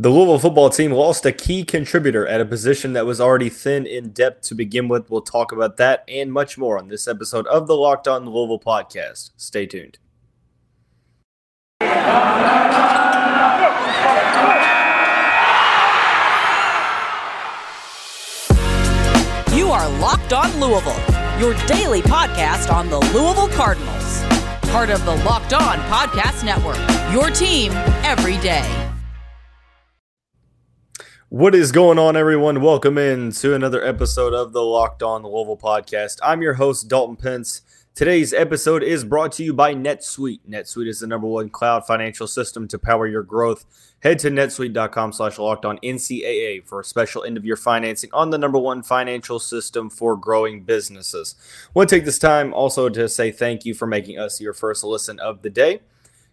The Louisville football team lost a key contributor at a position that was already thin in depth to begin with. We'll talk about that and much more on this episode of the Locked On Louisville podcast. Stay tuned. You are Locked On Louisville, your daily podcast on the Louisville Cardinals. Part of the Locked On Podcast Network, your team every day. What is going on, everyone? Welcome in to another episode of the Locked On Louisville podcast. I'm your host, Dalton Pence. Today's episode is brought to you by NetSuite. NetSuite is the number one cloud financial system to power your growth. Head to netsuite.com slash locked on NCAA for a special end of year financing on the number one financial system for growing businesses. I want to take this time also to say thank you for making us your first listen of the day.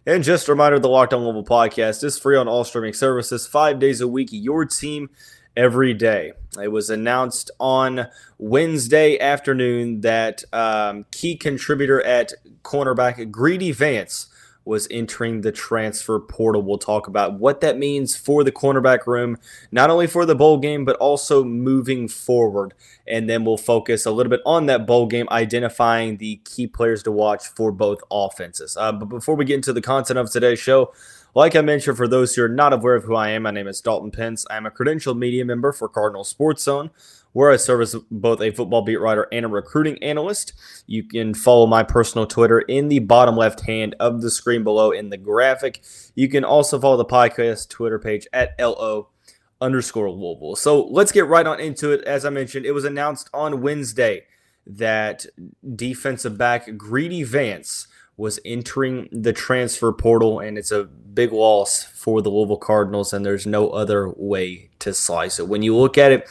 And just a reminder the Locked On Louisville podcast is free on all streaming services five days a week. Your team every day. It was announced on Wednesday afternoon that um, key contributor at cornerback Greedy Vance was entering the transfer portal. We'll talk about what that means for the cornerback room, not only for the bowl game, but also moving forward. And then we'll focus a little bit on that bowl game, identifying the key players to watch for both offenses. Uh, but before we get into the content of today's show, like I mentioned, for those who are not aware of who I am, my name is Dalton Pence. I'm a credentialed media member for Cardinal Sports Zone where I serve as both a football beat writer and a recruiting analyst. You can follow my personal Twitter in the bottom left hand of the screen below in the graphic. You can also follow the podcast Twitter page at LO underscore Louisville. So let's get right on into it. As I mentioned, it was announced on Wednesday that defensive back Greedy Vance was entering the transfer portal, and it's a big loss for the Louisville Cardinals, and there's no other way to slice it. When you look at it,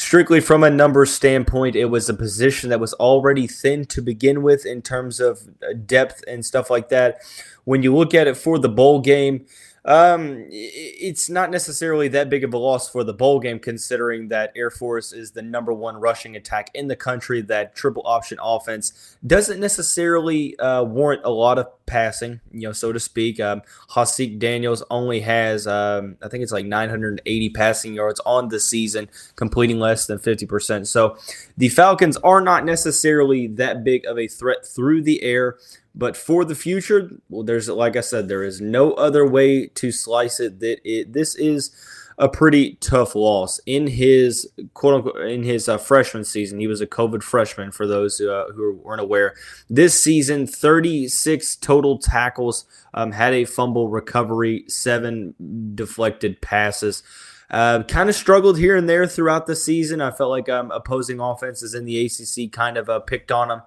strictly from a numbers standpoint, it was a position that was already thin to begin with in terms of uh, depth and stuff like that. When you look at it for the bowl game, um, it's not necessarily that big of a loss for the bowl game, considering that Air Force is the number one rushing attack in the country. That triple option offense doesn't necessarily uh, warrant a lot of passing, you know, so to speak. Um, Haaziq Daniels only has, um, I think it's like 980 passing yards on the season, completing less than 50%. So the Falcons are not necessarily that big of a threat through the air. But for the future, well, there's like I said, there is no other way to slice it. That it this is a pretty tough loss in his quote unquote in his uh, freshman season. He was a COVID freshman for those uh, who weren't aware. This season, 36 total tackles, um, had a fumble recovery, seven deflected passes. Uh, kind of struggled here and there throughout the season. I felt like um, opposing offenses in the ACC kind of uh, picked on him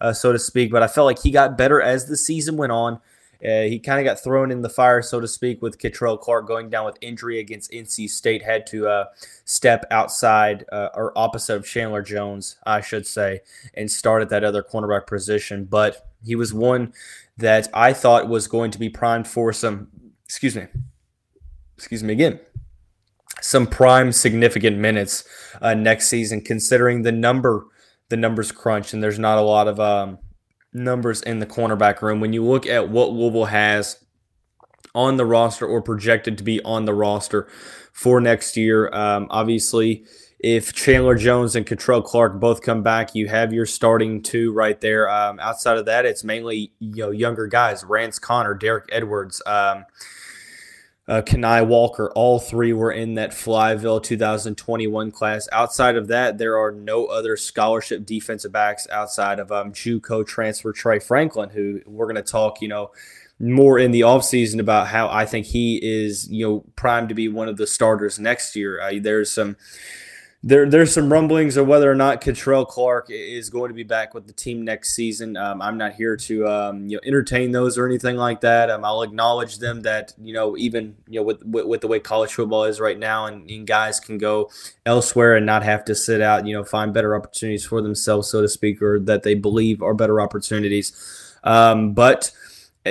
uh, so to speak. But I felt like he got better as the season went on. Uh, he kind of got thrown in the fire, so to speak, with Kei'Trel Clark going down with injury against NC State. Had to uh, step outside uh, or opposite of Chandler Jones, I should say, and start at that other cornerback position. But he was one that I thought was going to be primed for some, excuse me, excuse me again, some prime significant minutes uh, next season, considering the number the numbers crunch and there's not a lot of um, numbers in the cornerback room. When you look at what Louisville has on the roster or projected to be on the roster for next year, um, obviously, if Chandler Jones and Kei'Trel Clark both come back, you have your starting two right there. Um, outside of that, it's mainly you know younger guys: Rance Connor, Derek Edwards. Um, uh, Kani Walker, all three were in that Flyville 2021 class. Outside of that, there are no other scholarship defensive backs outside of um, JUCO transfer Trey Franklin, who we're going to talk, you know, more in the offseason about how I think he is, you know, primed to be one of the starters next year. Uh, there's some there there's some rumblings of whether or not Kei'Trel Clark is going to be back with the team next season. Um, I'm not here to um, you know entertain those or anything like that. Um, I'll acknowledge them that you know even you know with with, with the way college football is right now, and, and, guys can go elsewhere and not have to sit out. You know, find better opportunities for themselves, so to speak, or that they believe are better opportunities. Um, but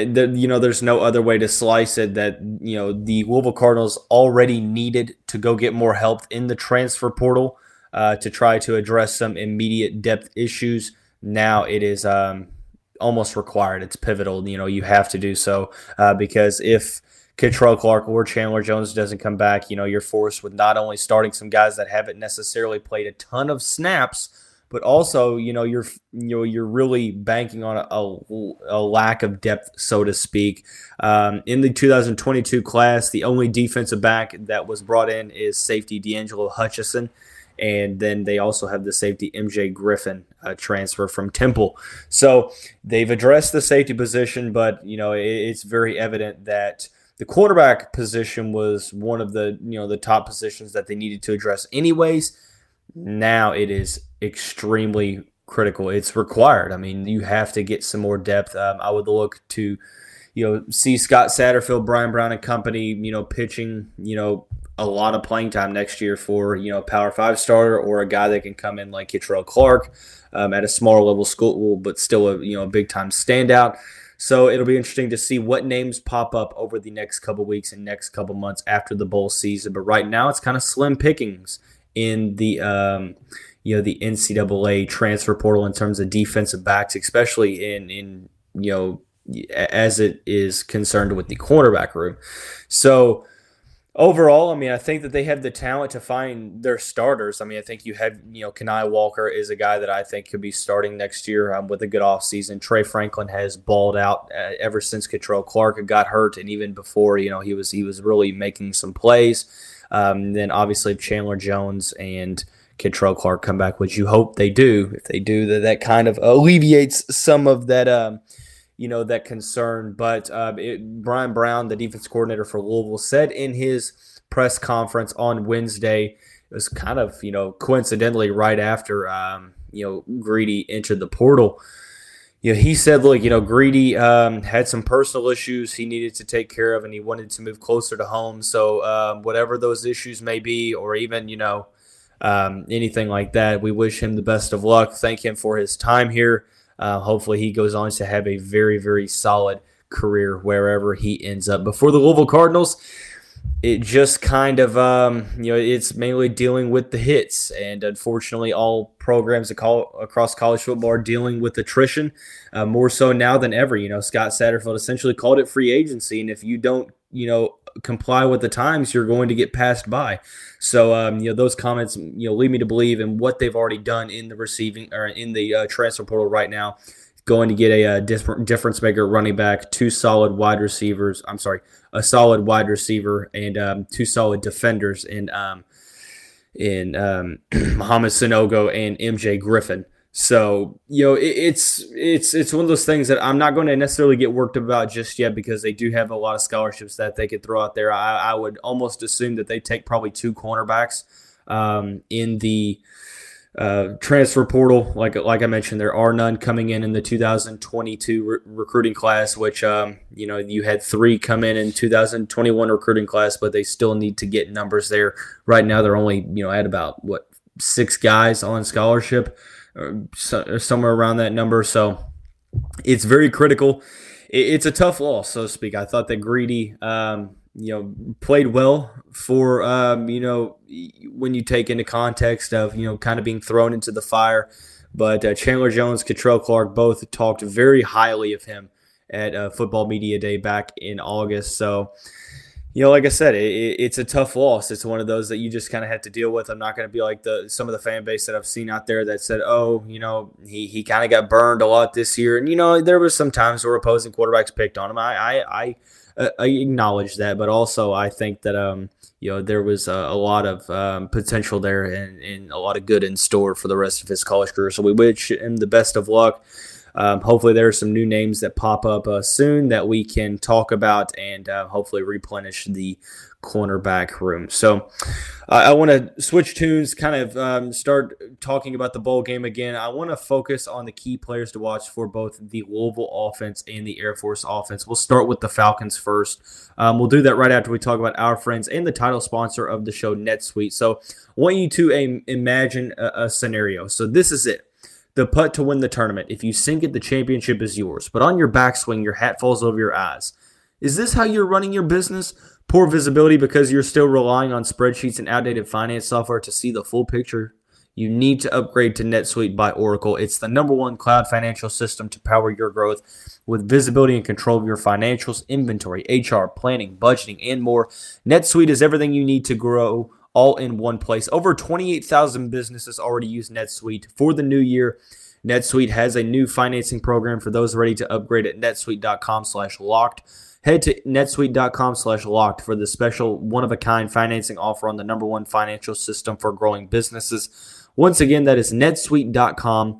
you know, there's no other way to slice it that, you know, the Louisville Cardinals already needed to go get more help in the transfer portal uh, to try to address some immediate depth issues. Now it is um, almost required. It's pivotal. You know, you have to do so uh, because if Kei'Trel Clark or Chandler Jones doesn't come back, you know, you're forced with not only starting some guys that haven't necessarily played a ton of snaps, but also, you know, you're you know you're really banking on a, a, a lack of depth, so to speak. Um, in the 2022 class, the only defensive back that was brought in is safety D'Angelo hutchison and then they also have the safety MJ Griffin uh, transfer from Temple. So they've addressed the safety position, but you know it, it's very evident that the quarterback position was one of the you know the top positions that they needed to address anyways. Now it is extremely critical. It's required. I mean, you have to get some more depth. Um, I would look to you know, see Scott Satterfield, Brian Brown and company, you know, pitching, you know, a lot of playing time next year for you know power five starter or a guy that can come in like Kei'Trel Clark um, at a smaller level school, but still a you know a big time standout. So it'll be interesting to see what names pop up over the next couple weeks and next couple months after the bowl season. But right now, it's kind of slim pickings in the um, you know the NCAA transfer portal in terms of defensive backs, especially in in you know as it is concerned with the cornerback room. So overall, I mean, I think that they have the talent to find their starters. I mean, I think you have, you know, Kani Walker is a guy that I think could be starting next year um, with a good offseason. Trey Franklin has balled out uh, ever since Kei'Trel Clark got hurt, and even before, you know, he was he was really making some plays. Um, then obviously Chandler Jones and Kei'Trel Clark come back, which you hope they do. If they do, that that kind of alleviates some of that. Um, you know that concern. But uh, it, Brian Brown, the defense coordinator for Louisville, said in his press conference on Wednesday, it was kind of you know coincidentally right after um, you know Greedy entered the portal. You know, he said, look, you know, Greedy um, had some personal issues he needed to take care of, and he wanted to move closer to home. So, um, whatever those issues may be, or even, you know, um, anything like that, we wish him the best of luck. Thank him for his time here. Uh, hopefully, he goes on to have a very, very solid career wherever he ends up. Before the Louisville Cardinals, it just kind of, um, you know, it's mainly dealing with the hits. And unfortunately, all programs across college football are dealing with attrition uh, more so now than ever. You know, Scott Satterfield essentially called it free agency. And if you don't, you know, comply with the times, you're going to get passed by. So, um, you know, those comments, you know, lead me to believe in what they've already done in the receiving or in the uh, transfer portal right now. Going to get a, a uh, difference maker running back, two solid wide receivers. I'm sorry, a solid wide receiver and um, two solid defenders in um, in um, Mohamed Sanogo and MJ Griffin. So you know, it, it's it's it's one of those things that I'm not going to necessarily get worked about just yet because they do have a lot of scholarships that they could throw out there. I, I would almost assume that they take probably two cornerbacks um, in the uh, transfer portal. Like like I mentioned, there are none coming in in the 2022 re- recruiting class, which um, you know you had three come in in 2021 recruiting class, but they still need to get numbers there. Right now, they're only you know at about what six guys on scholarship or, somewhere around that number. So it's very critical. it's a tough loss, so to speak. I thought that Greedy, um, you know, played well for, um, you know, when you take into context of, you know, kind of being thrown into the fire. But uh, Chandler Jones, Kei'Trel Clark both talked very highly of him at uh, Football Media Day back in August. So, you know, like I said, it, it's a tough loss. It's one of those that you just kind of have to deal with. I'm not going to be like the some of the fan base that I've seen out there that said, "Oh, you know, he he kind of got burned a lot this year." And you know, there was some times where opposing quarterbacks picked on him. I I I, I acknowledge that, but also I think that um you know there was a, a lot of um, potential there and, and a lot of good in store for the rest of his college career. So we wish him the best of luck. Um, hopefully, there are some new names that pop up uh, soon that we can talk about and uh, hopefully replenish the cornerback room. So, uh, I want to switch tunes, kind of um, start talking about the bowl game again. I want to focus on the key players to watch for both the Louisville offense and the Air Force offense. We'll start with the Falcons first. Um, we'll do that right after we talk about our friends and the title sponsor of the show, NetSuite. So, I want you to um, imagine a, a scenario. So, this is it the putt to win the tournament. If you sink it, the championship is yours. But on your backswing, your hat falls over your eyes. Is this how you're running your business? Poor visibility because you're still relying on spreadsheets and outdated finance software to see the full picture. you need to upgrade to NetSuite by Oracle. It's the number one cloud financial system to power your growth with visibility and control of your financials, inventory, HR, planning, budgeting, and more. NetSuite is everything you need to grow all in one place. Over 28,000 businesses already use NetSuite for the new year. NetSuite has a new financing program for those ready to upgrade at netsuite.com slash locked. Head to netsuite.com slash locked for the special one-of-a-kind financing offer on the number one financial system for growing businesses. Once again, that is netsuite.com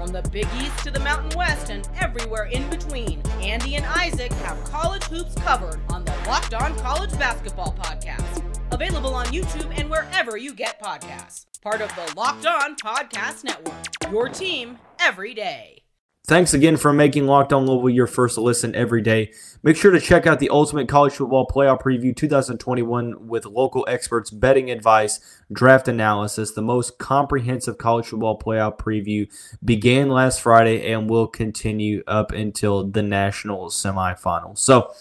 From the Big East to the Mountain West and everywhere in between, Andy and Isaac have college hoops covered on the Locked On College Basketball Podcast. Available on YouTube and wherever you get podcasts. Part of the Locked On Podcast Network. Your team every day. Thanks again for making Locked On Louisville your first listen every day. Make sure to check out the Ultimate College Football Playoff Preview 2021 with local experts, betting advice, draft analysis. The most comprehensive college football playoff preview began last Friday and will continue up until the national semifinals. So,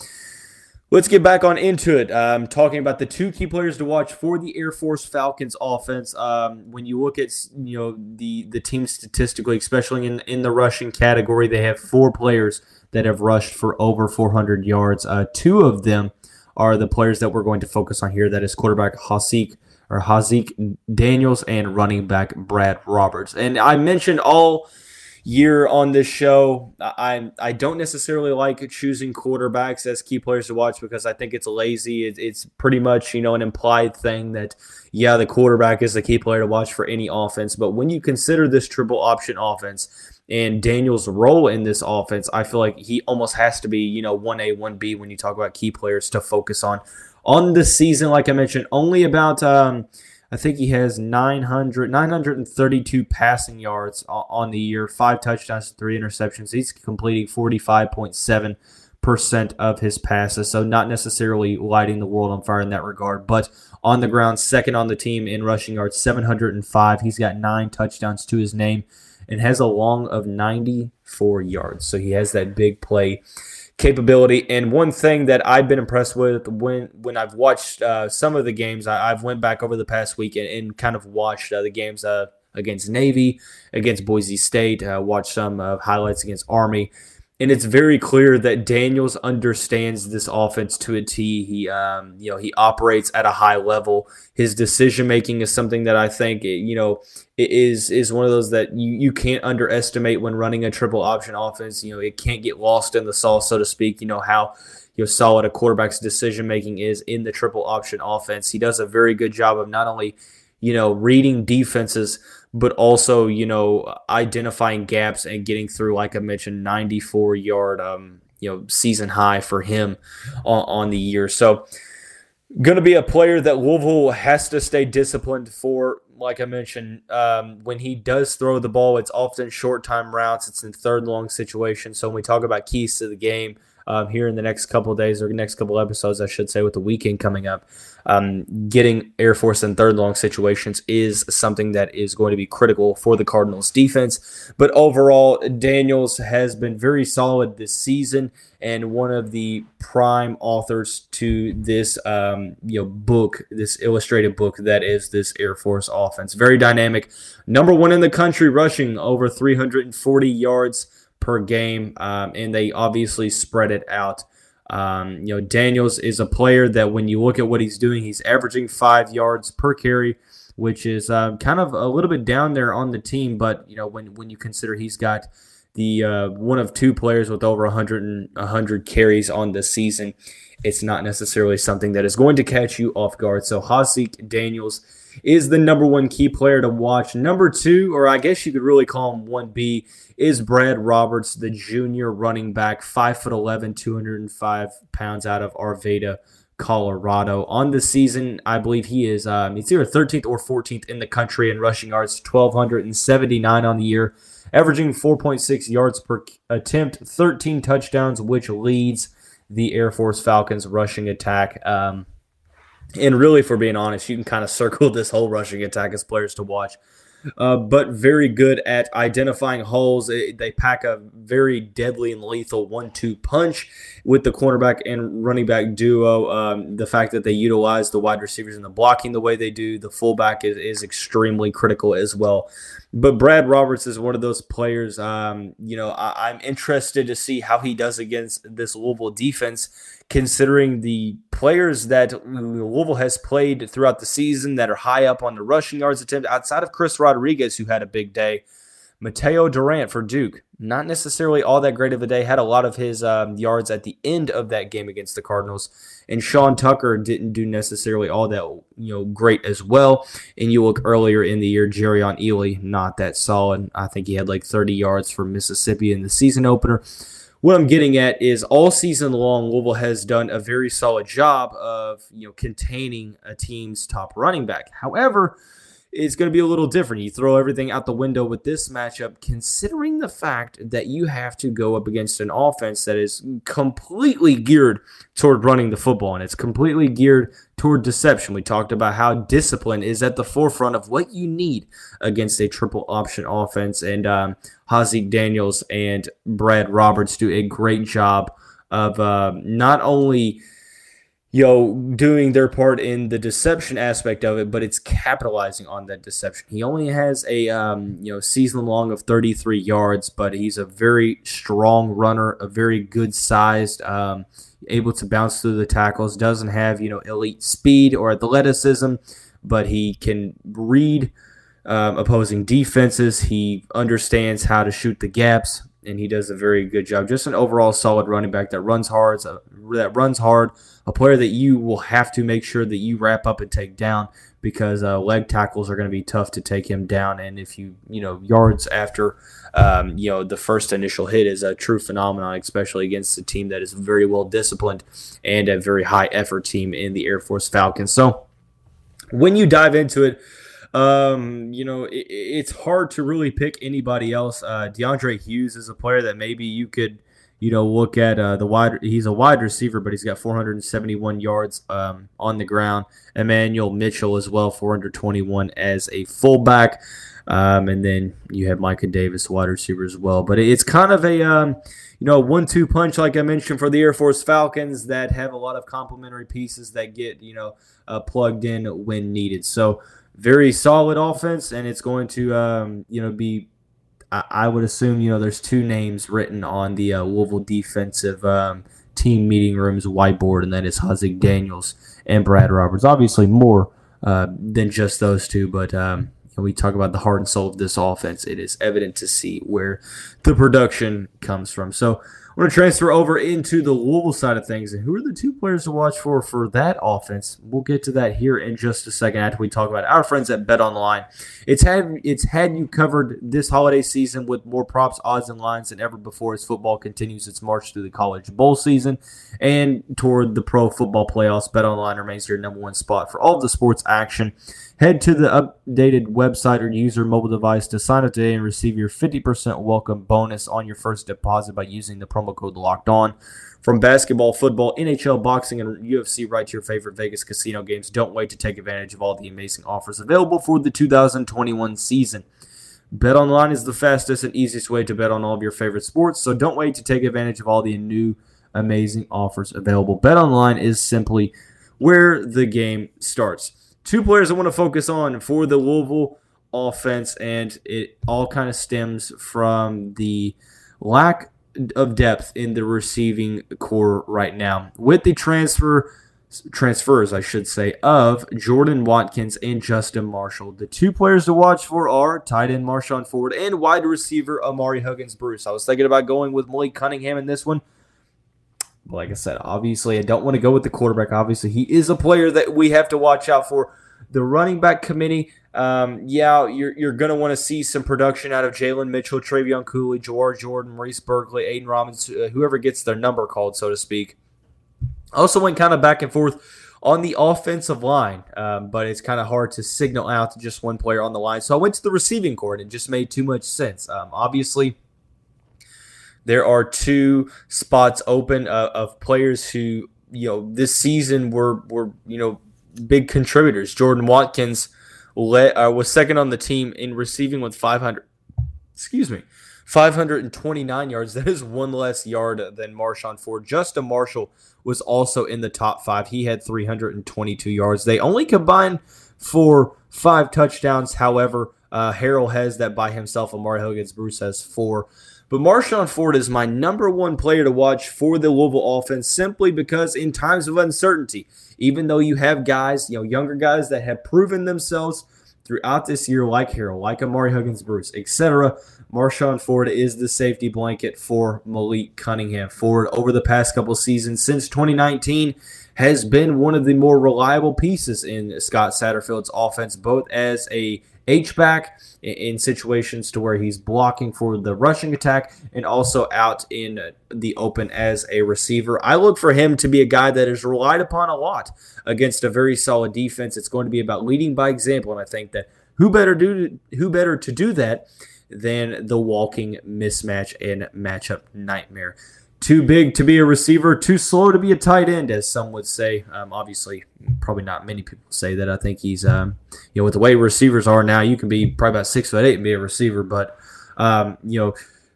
Let's get back on into it. Um, talking about the two key players to watch for the Air Force Falcons offense. Um, when you look at you know the the team statistically, especially in in the rushing category, they have four players that have rushed for over 400 yards. Uh, two of them are the players that we're going to focus on here. That is quarterback Hasik or Haaziq Daniels and running back Brad Roberts. And I mentioned all year on this show. I I don't necessarily like choosing quarterbacks as key players to watch because I think it's lazy. It, it's pretty much you know an implied thing that yeah the quarterback is the key player to watch for any offense. But when you consider this triple option offense and Daniel's role in this offense, I feel like he almost has to be you know one A one B when you talk about key players to focus on on the season. Like I mentioned, only about. Um, I think he has 900, 932 passing yards on the year, five touchdowns, three interceptions. He's completing 45.7% of his passes, so not necessarily lighting the world on fire in that regard, but on the ground, second on the team in rushing yards, 705. He's got nine touchdowns to his name and has a long of 94 yards. So he has that big play capability. And one thing that I've been impressed with when when I've watched uh, some of the games, I, have went back over the past week and, and kind of watched uh, the games uh, against Navy, against Boise State, uh, watched some highlights against Army and it's very clear that Daniels understands this offense to a T. He, um, you know, he operates at a high level. His decision making is something that I think, you know, is is one of those that you you can't underestimate when running a triple option offense. You know, it can't get lost in the sauce, so to speak. You know how you know solid a quarterback's decision making is in the triple option offense. He does a very good job of not only you know reading defenses but also you know identifying gaps and getting through like i mentioned 94 yard um you know season high for him on, on the year. So going to be a player that louisville has to stay disciplined for. Like i mentioned um, when he does throw the ball it's often short time routes. It's in third long situations. So when we talk about keys to the game um, here in the next couple days or next couple episodes, I should say, with the weekend coming up. Um, getting Air Force in third long situations is something that is going to be critical for the Cardinals defense. But overall, Daniels has been very solid this season and one of the prime authors to this um, you know book, this illustrated book that is this Air Force offense. Very dynamic, number one in the country, rushing over 340 yards per game, um, and they obviously spread it out. Um, you know, Daniels is a player that when you look at what he's doing, he's averaging five yards per carry, which is um, kind of a little bit down there on the team. But you know, when when you consider he's got the uh, one of two players with over 100 and 100 carries on the season, it's not necessarily something that is going to catch you off guard. So Haaziq Daniels is the number one key player to watch. Number two, or I guess you could really call him 1B, is Brad Roberts, the junior running back, 5'11, 205 pounds out of Arvada, Colorado. On the season, I believe he is um, it's either 13th or 14th in the country in rushing yards, 1,279 on the year, averaging 4.6 yards per attempt, 13 touchdowns, which leads the Air Force Falcons rushing attack. Um, and really, for being honest, you can kind of circle this whole rushing attack as players to watch uh, but very good at identifying holes. They pack a very deadly and lethal one-two punch with the cornerback and running back duo. Um, the fact that they utilize the wide receivers in the blocking the way they do, the fullback is, is extremely critical as well. But Brad Roberts is one of those players. Um, you know, I, I'm interested to see how he does against this Louisville defense considering the players that Louisville has played throughout the season that are high up on the rushing yards attempt outside of Chris Rodriguez, who had a big day. Mataeo Durant for Duke, not necessarily all that great of a day. Had a lot of his um, yards at the end of that game against the Cardinals, and Sean Tucker didn't do necessarily all that you know great as well. And you look earlier in the year, Jerrion Ealy, not that solid. I think he had like 30 yards for Mississippi in the season opener what I'm getting at is all season long, Louisville has done a very solid job of you know containing a team's top running back. However, it's going to be a little different. You throw everything out the window with this matchup, considering the fact that you have to go up against an offense that is completely geared toward running the football and it's completely geared toward deception. We talked about how discipline is at the forefront of what you need against a triple option offense, and um, Haaziq Daniels and Brad Roberts do a great job of uh, not only you know, doing their part in the deception aspect of it, but it's capitalizing on that deception. He only has a um, you know season long of 33 yards, but he's a very strong runner, a very good sized, um, able to bounce through the tackles. Doesn't have you know elite speed or athleticism, but he can read um, opposing defenses. He understands how to shoot the gaps, and he does a very good job. Just an overall solid running back that runs hard, that runs hard a player that you will have to make sure that you wrap up and take down because uh, leg tackles are going to be tough to take him down. And if you, you know, yards after, um, you know, the first initial hit is a true phenomenon, especially against a team that is very well disciplined and a very high effort team in the Air Force Falcons. So when you dive into it, um, you know, it, it's hard to really pick anybody else. Uh, DeAndre Hughes is a player that maybe you could – you know, look at uh, the wide. He's a wide receiver, but he's got 471 yards um, on the ground. Emmanuel Mitchell as well, 421 as a fullback. Um, and then you have Micah Davis, wide receiver as well. But it's kind of a um, you know one-two punch, like I mentioned, for the Air Force Falcons that have a lot of complementary pieces that get you know uh, plugged in when needed. So very solid offense, and it's going to um, you know be I, would assume you know there's two names written on the uh, Louisville defensive um, team meeting rooms whiteboard, and that is Haaziq Daniels and Brad Roberts. Obviously, more uh, than just those two, but um, we talk about the heart and soul of this offense. It is evident to see where the production comes from. So we're going to transfer over into the Louisville side of things. And who are the two players to watch for for that offense? We'll get to that here in just a second after we talk about our friends at Bet Online. It's had it's had you covered this holiday season with more props, odds, and lines than ever before as football continues its march through the college bowl season and toward the pro football playoffs. Bet Online remains your number one spot for all of the sports action. Head to the updated website or use your mobile device to sign up today and receive your 50% welcome bonus on your first deposit by using the promo code LOCKED ON. From basketball, football, NHL, boxing, and UFC, right to your favorite Vegas casino games. Don't wait to take advantage of all the amazing offers available for the 2021 season. Bet online is the fastest and easiest way to bet on all of your favorite sports, so don't wait to take advantage of all the new amazing offers available. Bet online is simply where the game starts two players I want to focus on for the Louisville offense, and it all kind of stems from the lack of depth in the receiving core right now. With the transfer transfers, I should say, of Jordan Watkins and Justin Marshall. The two players to watch for are tight end Marshon Ford and wide receiver Ahmari Huggins-Bruce. I was thinking about going with Malik Cunningham in this one like I said, obviously, I don't want to go with the quarterback. Obviously, he is a player that we have to watch out for. The running back committee, um, yeah, you're, you're going to want to see some production out of Jalen Mitchell, Trevion Cooley, George Jordan, Maurice Burkley, Aidan Robbins, uh, whoever gets their number called, so to speak. Also went kind of back and forth on the offensive line, um, but it's kind of hard to signal out to just one player on the line. So I went to the receiving court and it just made too much sense. Um, obviously, there are two spots open uh, of players who you know this season were were you know big contributors. Jordan Watkins uh, was second on the team in receiving with 500. Excuse me. 529 yards. That is one less yard than Marshon Ford. Justin Marshall was also in the top five. He had 322 yards. They only combined for five touchdowns. However, uh, Harrell has that by himself. Ahmari Huggins-Bruce has four. But Marshon Ford is my number one player to watch for the Louisville offense simply because in times of uncertainty, even though you have guys, you know, younger guys that have proven themselves throughout this year, like Harrell, like Ahmari Huggins-Bruce, etc., Marshon Ford is the safety blanket for Malik Cunningham. Ford, over the past couple seasons, since 2019, has been one of the more reliable pieces in Scott Satterfield's offense, both as a H-back in situations to where he's blocking for the rushing attack and also out in the open as a receiver. I look for him to be a guy that is relied upon a lot against a very solid defense. It's going to be about leading by example, and I think that who better do who better to do that than the walking mismatch and matchup nightmare too big to be a receiver, too slow to be a tight end, as some would say. Um, obviously, probably not many people say that. I think he's, um, you know, with the way receivers are now, you can be probably about six foot eight and be a receiver, but, um, you know,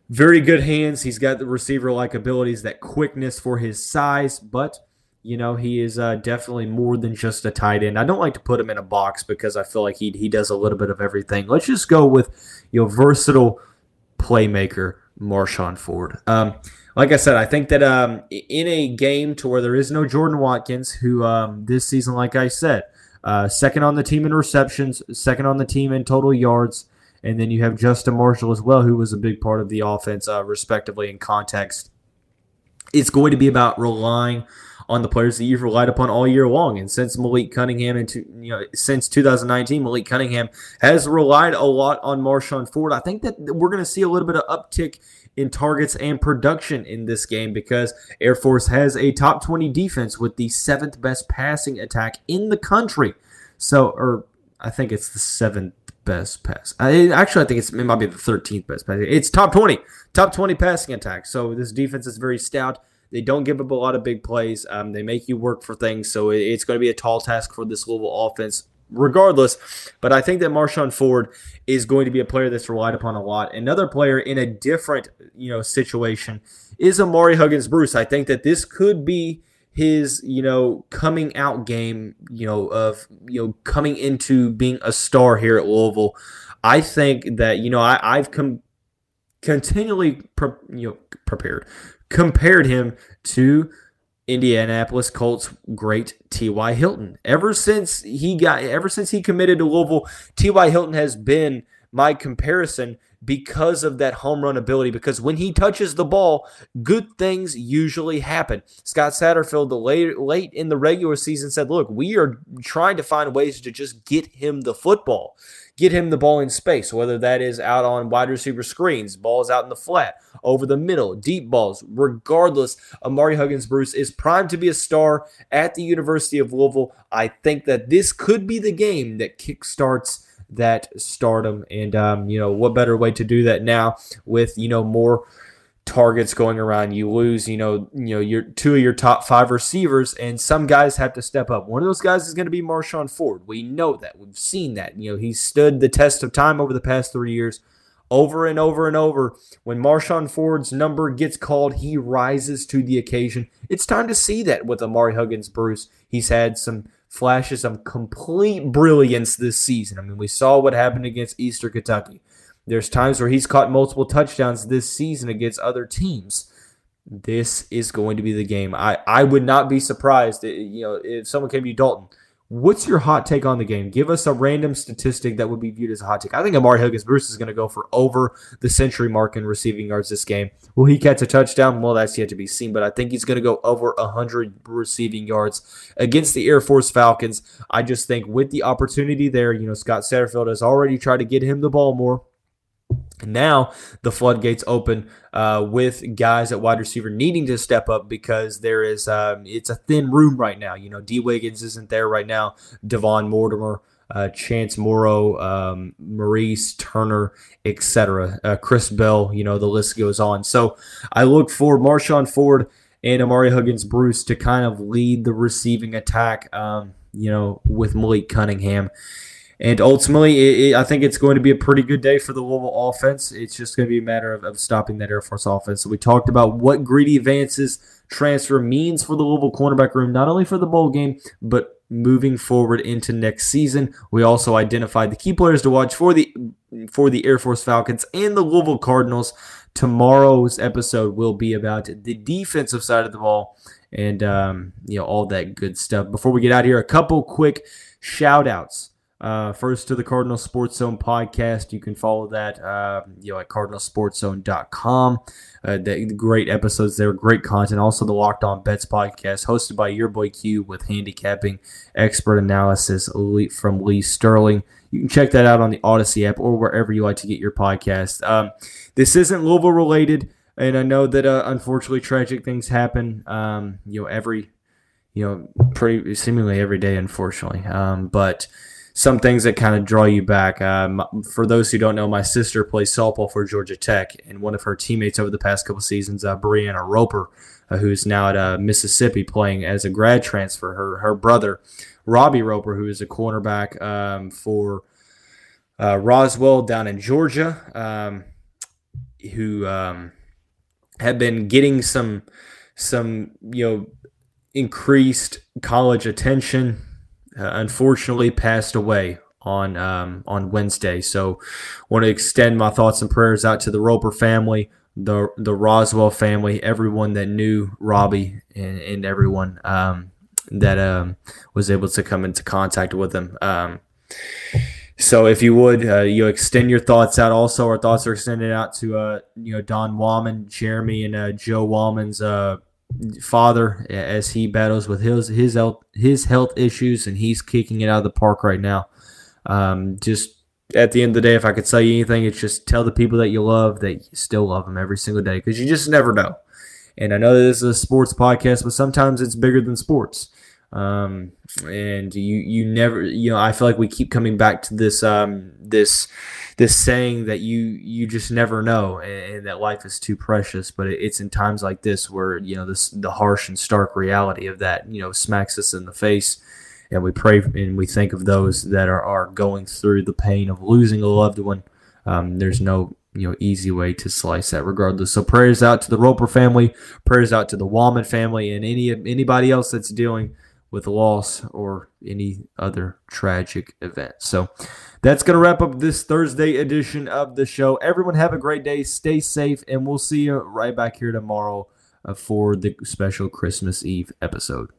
very good hands. He's got the receiver like abilities, that quickness for his size, but, you know, he is uh, definitely more than just a tight end. I don't like to put him in a box because I feel like he, he does a little bit of everything. Let's just go with, you know, versatile playmaker, Marshon Ford. Um, like I said, I think that um, in a game to where there is no Jordan Watkins, who um, this season, like I said, uh, second on the team in receptions, second on the team in total yards, and then you have Justin Marshall as well, who was a big part of the offense, uh, respectively in context. It's going to be about relying on the players that you've relied upon all year long. And since Malik Cunningham, and you know, since 2019, Malik Cunningham has relied a lot on Marshon Ford. I think that we're going to see a little bit of uptick in targets and production in this game because Air Force has a top 20 defense with the seventh best passing attack in the country. So, or I think it's the seventh best pass. I, actually, I think it's, it might be the 13th best pass. It's top 20, top 20 passing attack. So this defense is very stout. They don't give up a lot of big plays. Um, they make you work for things. So it's going to be a tall task for this Louisville offense regardless. But I think that Marshon Ford is going to be a player that's relied upon a lot. Another player in a different, you know, situation is Ahmari Huggins-Bruce. I think that this could be his, you know, coming out game, you know, of you know coming into being a star here at Louisville. I think that you know I, I've come continually pre- you know prepared compared him to Indianapolis Colts great T.Y. Hilton. Ever since he got ever since he committed to Louisville, T.Y. Hilton has been my comparison because of that home run ability. Because when he touches the ball, good things usually happen. Scott Satterfield, the late late in the regular season, said, "Look, we are trying to find ways to just get him the football." Get him the ball in space, whether that is out on wide receiver screens, balls out in the flat, over the middle, deep balls. Regardless, Ahmari Huggins-Bruce is primed to be a star at the University of Louisville. I think that this could be the game that kickstarts that stardom. And, um, you know, what better way to do that now with, you know, more targets going around. You lose, you know, you know, your two of your top five receivers, and some guys have to step up. One of those guys is going to be Marshon Ford. We know that. We've seen that. You know, he's stood the test of time over the past three years. Over and over and over, when Marshon Ford's number gets called, he rises to the occasion. It's time to see that with Ahmari Huggins-Bruce. He's had some flashes of complete brilliance this season. I mean, we saw what happened against Eastern Kentucky. There's times where he's caught multiple touchdowns this season against other teams. This is going to be the game. I, I would not be surprised, eh, you know, if someone came to you, Dalton. What's your hot take on the game? Give us a random statistic that would be viewed as a hot take. I think Ahmari Huggins-Bruce is going to go for over the century mark in receiving yards this game. Will he catch a touchdown? Well, that's yet to be seen, but I think he's going to go over 100 receiving yards against the Air Force Falcons. I just think with the opportunity there, you know, Scott Satterfield has already tried to get him the ball more. Now the floodgates open uh, with guys at wide receiver needing to step up because there is um, it's a thin room right now. You know, D Wiggins isn't there right now. Devon Mortimer uh, Chance Morrow, um, Maurice Turner, etc. Uh, Chris Bell, you know, the list goes on. So I look for Marshon Ford and Ahmari Huggins-Bruce to kind of lead the receiving attack, um, you know, with Malik Cunningham. And ultimately, it, it, I think it's going to be a pretty good day for the Louisville offense. It's just going to be a matter of, of stopping that Air Force offense. So we talked about what Greedy Vance's transfer means for the Louisville cornerback room, not only for the bowl game, but moving forward into next season. We also identified the key players to watch for the for the Air Force Falcons and the Louisville Cardinals. Tomorrow's episode will be about the defensive side of the ball and um, you know all that good stuff. Before we get out here, a couple quick shout outs. Uh, first to the Cardinal Sports Zone podcast. You can follow that uh, you know at cardinalsportszone.com. Uh, the, the great episodes there, great content. Also the Locked On Bets podcast, hosted by your boy Q with handicapping expert analysis from Lee Sterling. You can check that out on the Odyssey app or wherever you like to get your podcast. Um, this isn't Louisville related, and I know that uh, unfortunately tragic things happen. Um, you know every, you know, pretty seemingly every day, unfortunately. Um, but some things that kind of draw you back. Um, for those who don't know, my sister plays softball for Georgia Tech, and one of her teammates over the past couple seasons, uh, Brianna Roper, uh, who's now at uh, Mississippi playing as a grad transfer. Her her brother, Robbie Roper, who is a cornerback um, for uh, Roswell down in Georgia, um, who um, had been getting some some you know increased college attention uh, unfortunately passed away on um, on Wednesday. So, want to extend my thoughts and prayers out to the Roper family, the the Roswell family, everyone that knew Robbie, and, and everyone um, that um, was able to come into contact with him. Um, so, if you would, uh, you extend your thoughts out. Also, our thoughts are extended out to uh, you know Don Wallman, Jeremy, and uh, Joe Wallman's uh, father as he battles with his his health his health issues, and he's kicking it out of the park right now. Um, just at the end of the day, if I could tell you anything, it's just tell the people that you love that you still love them every single day because you just never know. And I know that this is a sports podcast, but sometimes it's bigger than sports. Um, and you you never you know I feel like we keep coming back to this um, this this saying that you you just never know and, and that life is too precious. But it, it's in times like this where you know this the harsh and stark reality of that you know smacks us in the face. And we pray and we think of those that are, are going through the pain of losing a loved one. Um, there's no you know easy way to slice that regardless. So prayers out to the roper family prayers out to the wallman family and any anybody else that's dealing with loss or any other tragic event. So that's going to wrap up this Thursday edition of the show. Everyone have a great day. Stay safe, and we'll see you right back here tomorrow uh, for the special Christmas Eve episode.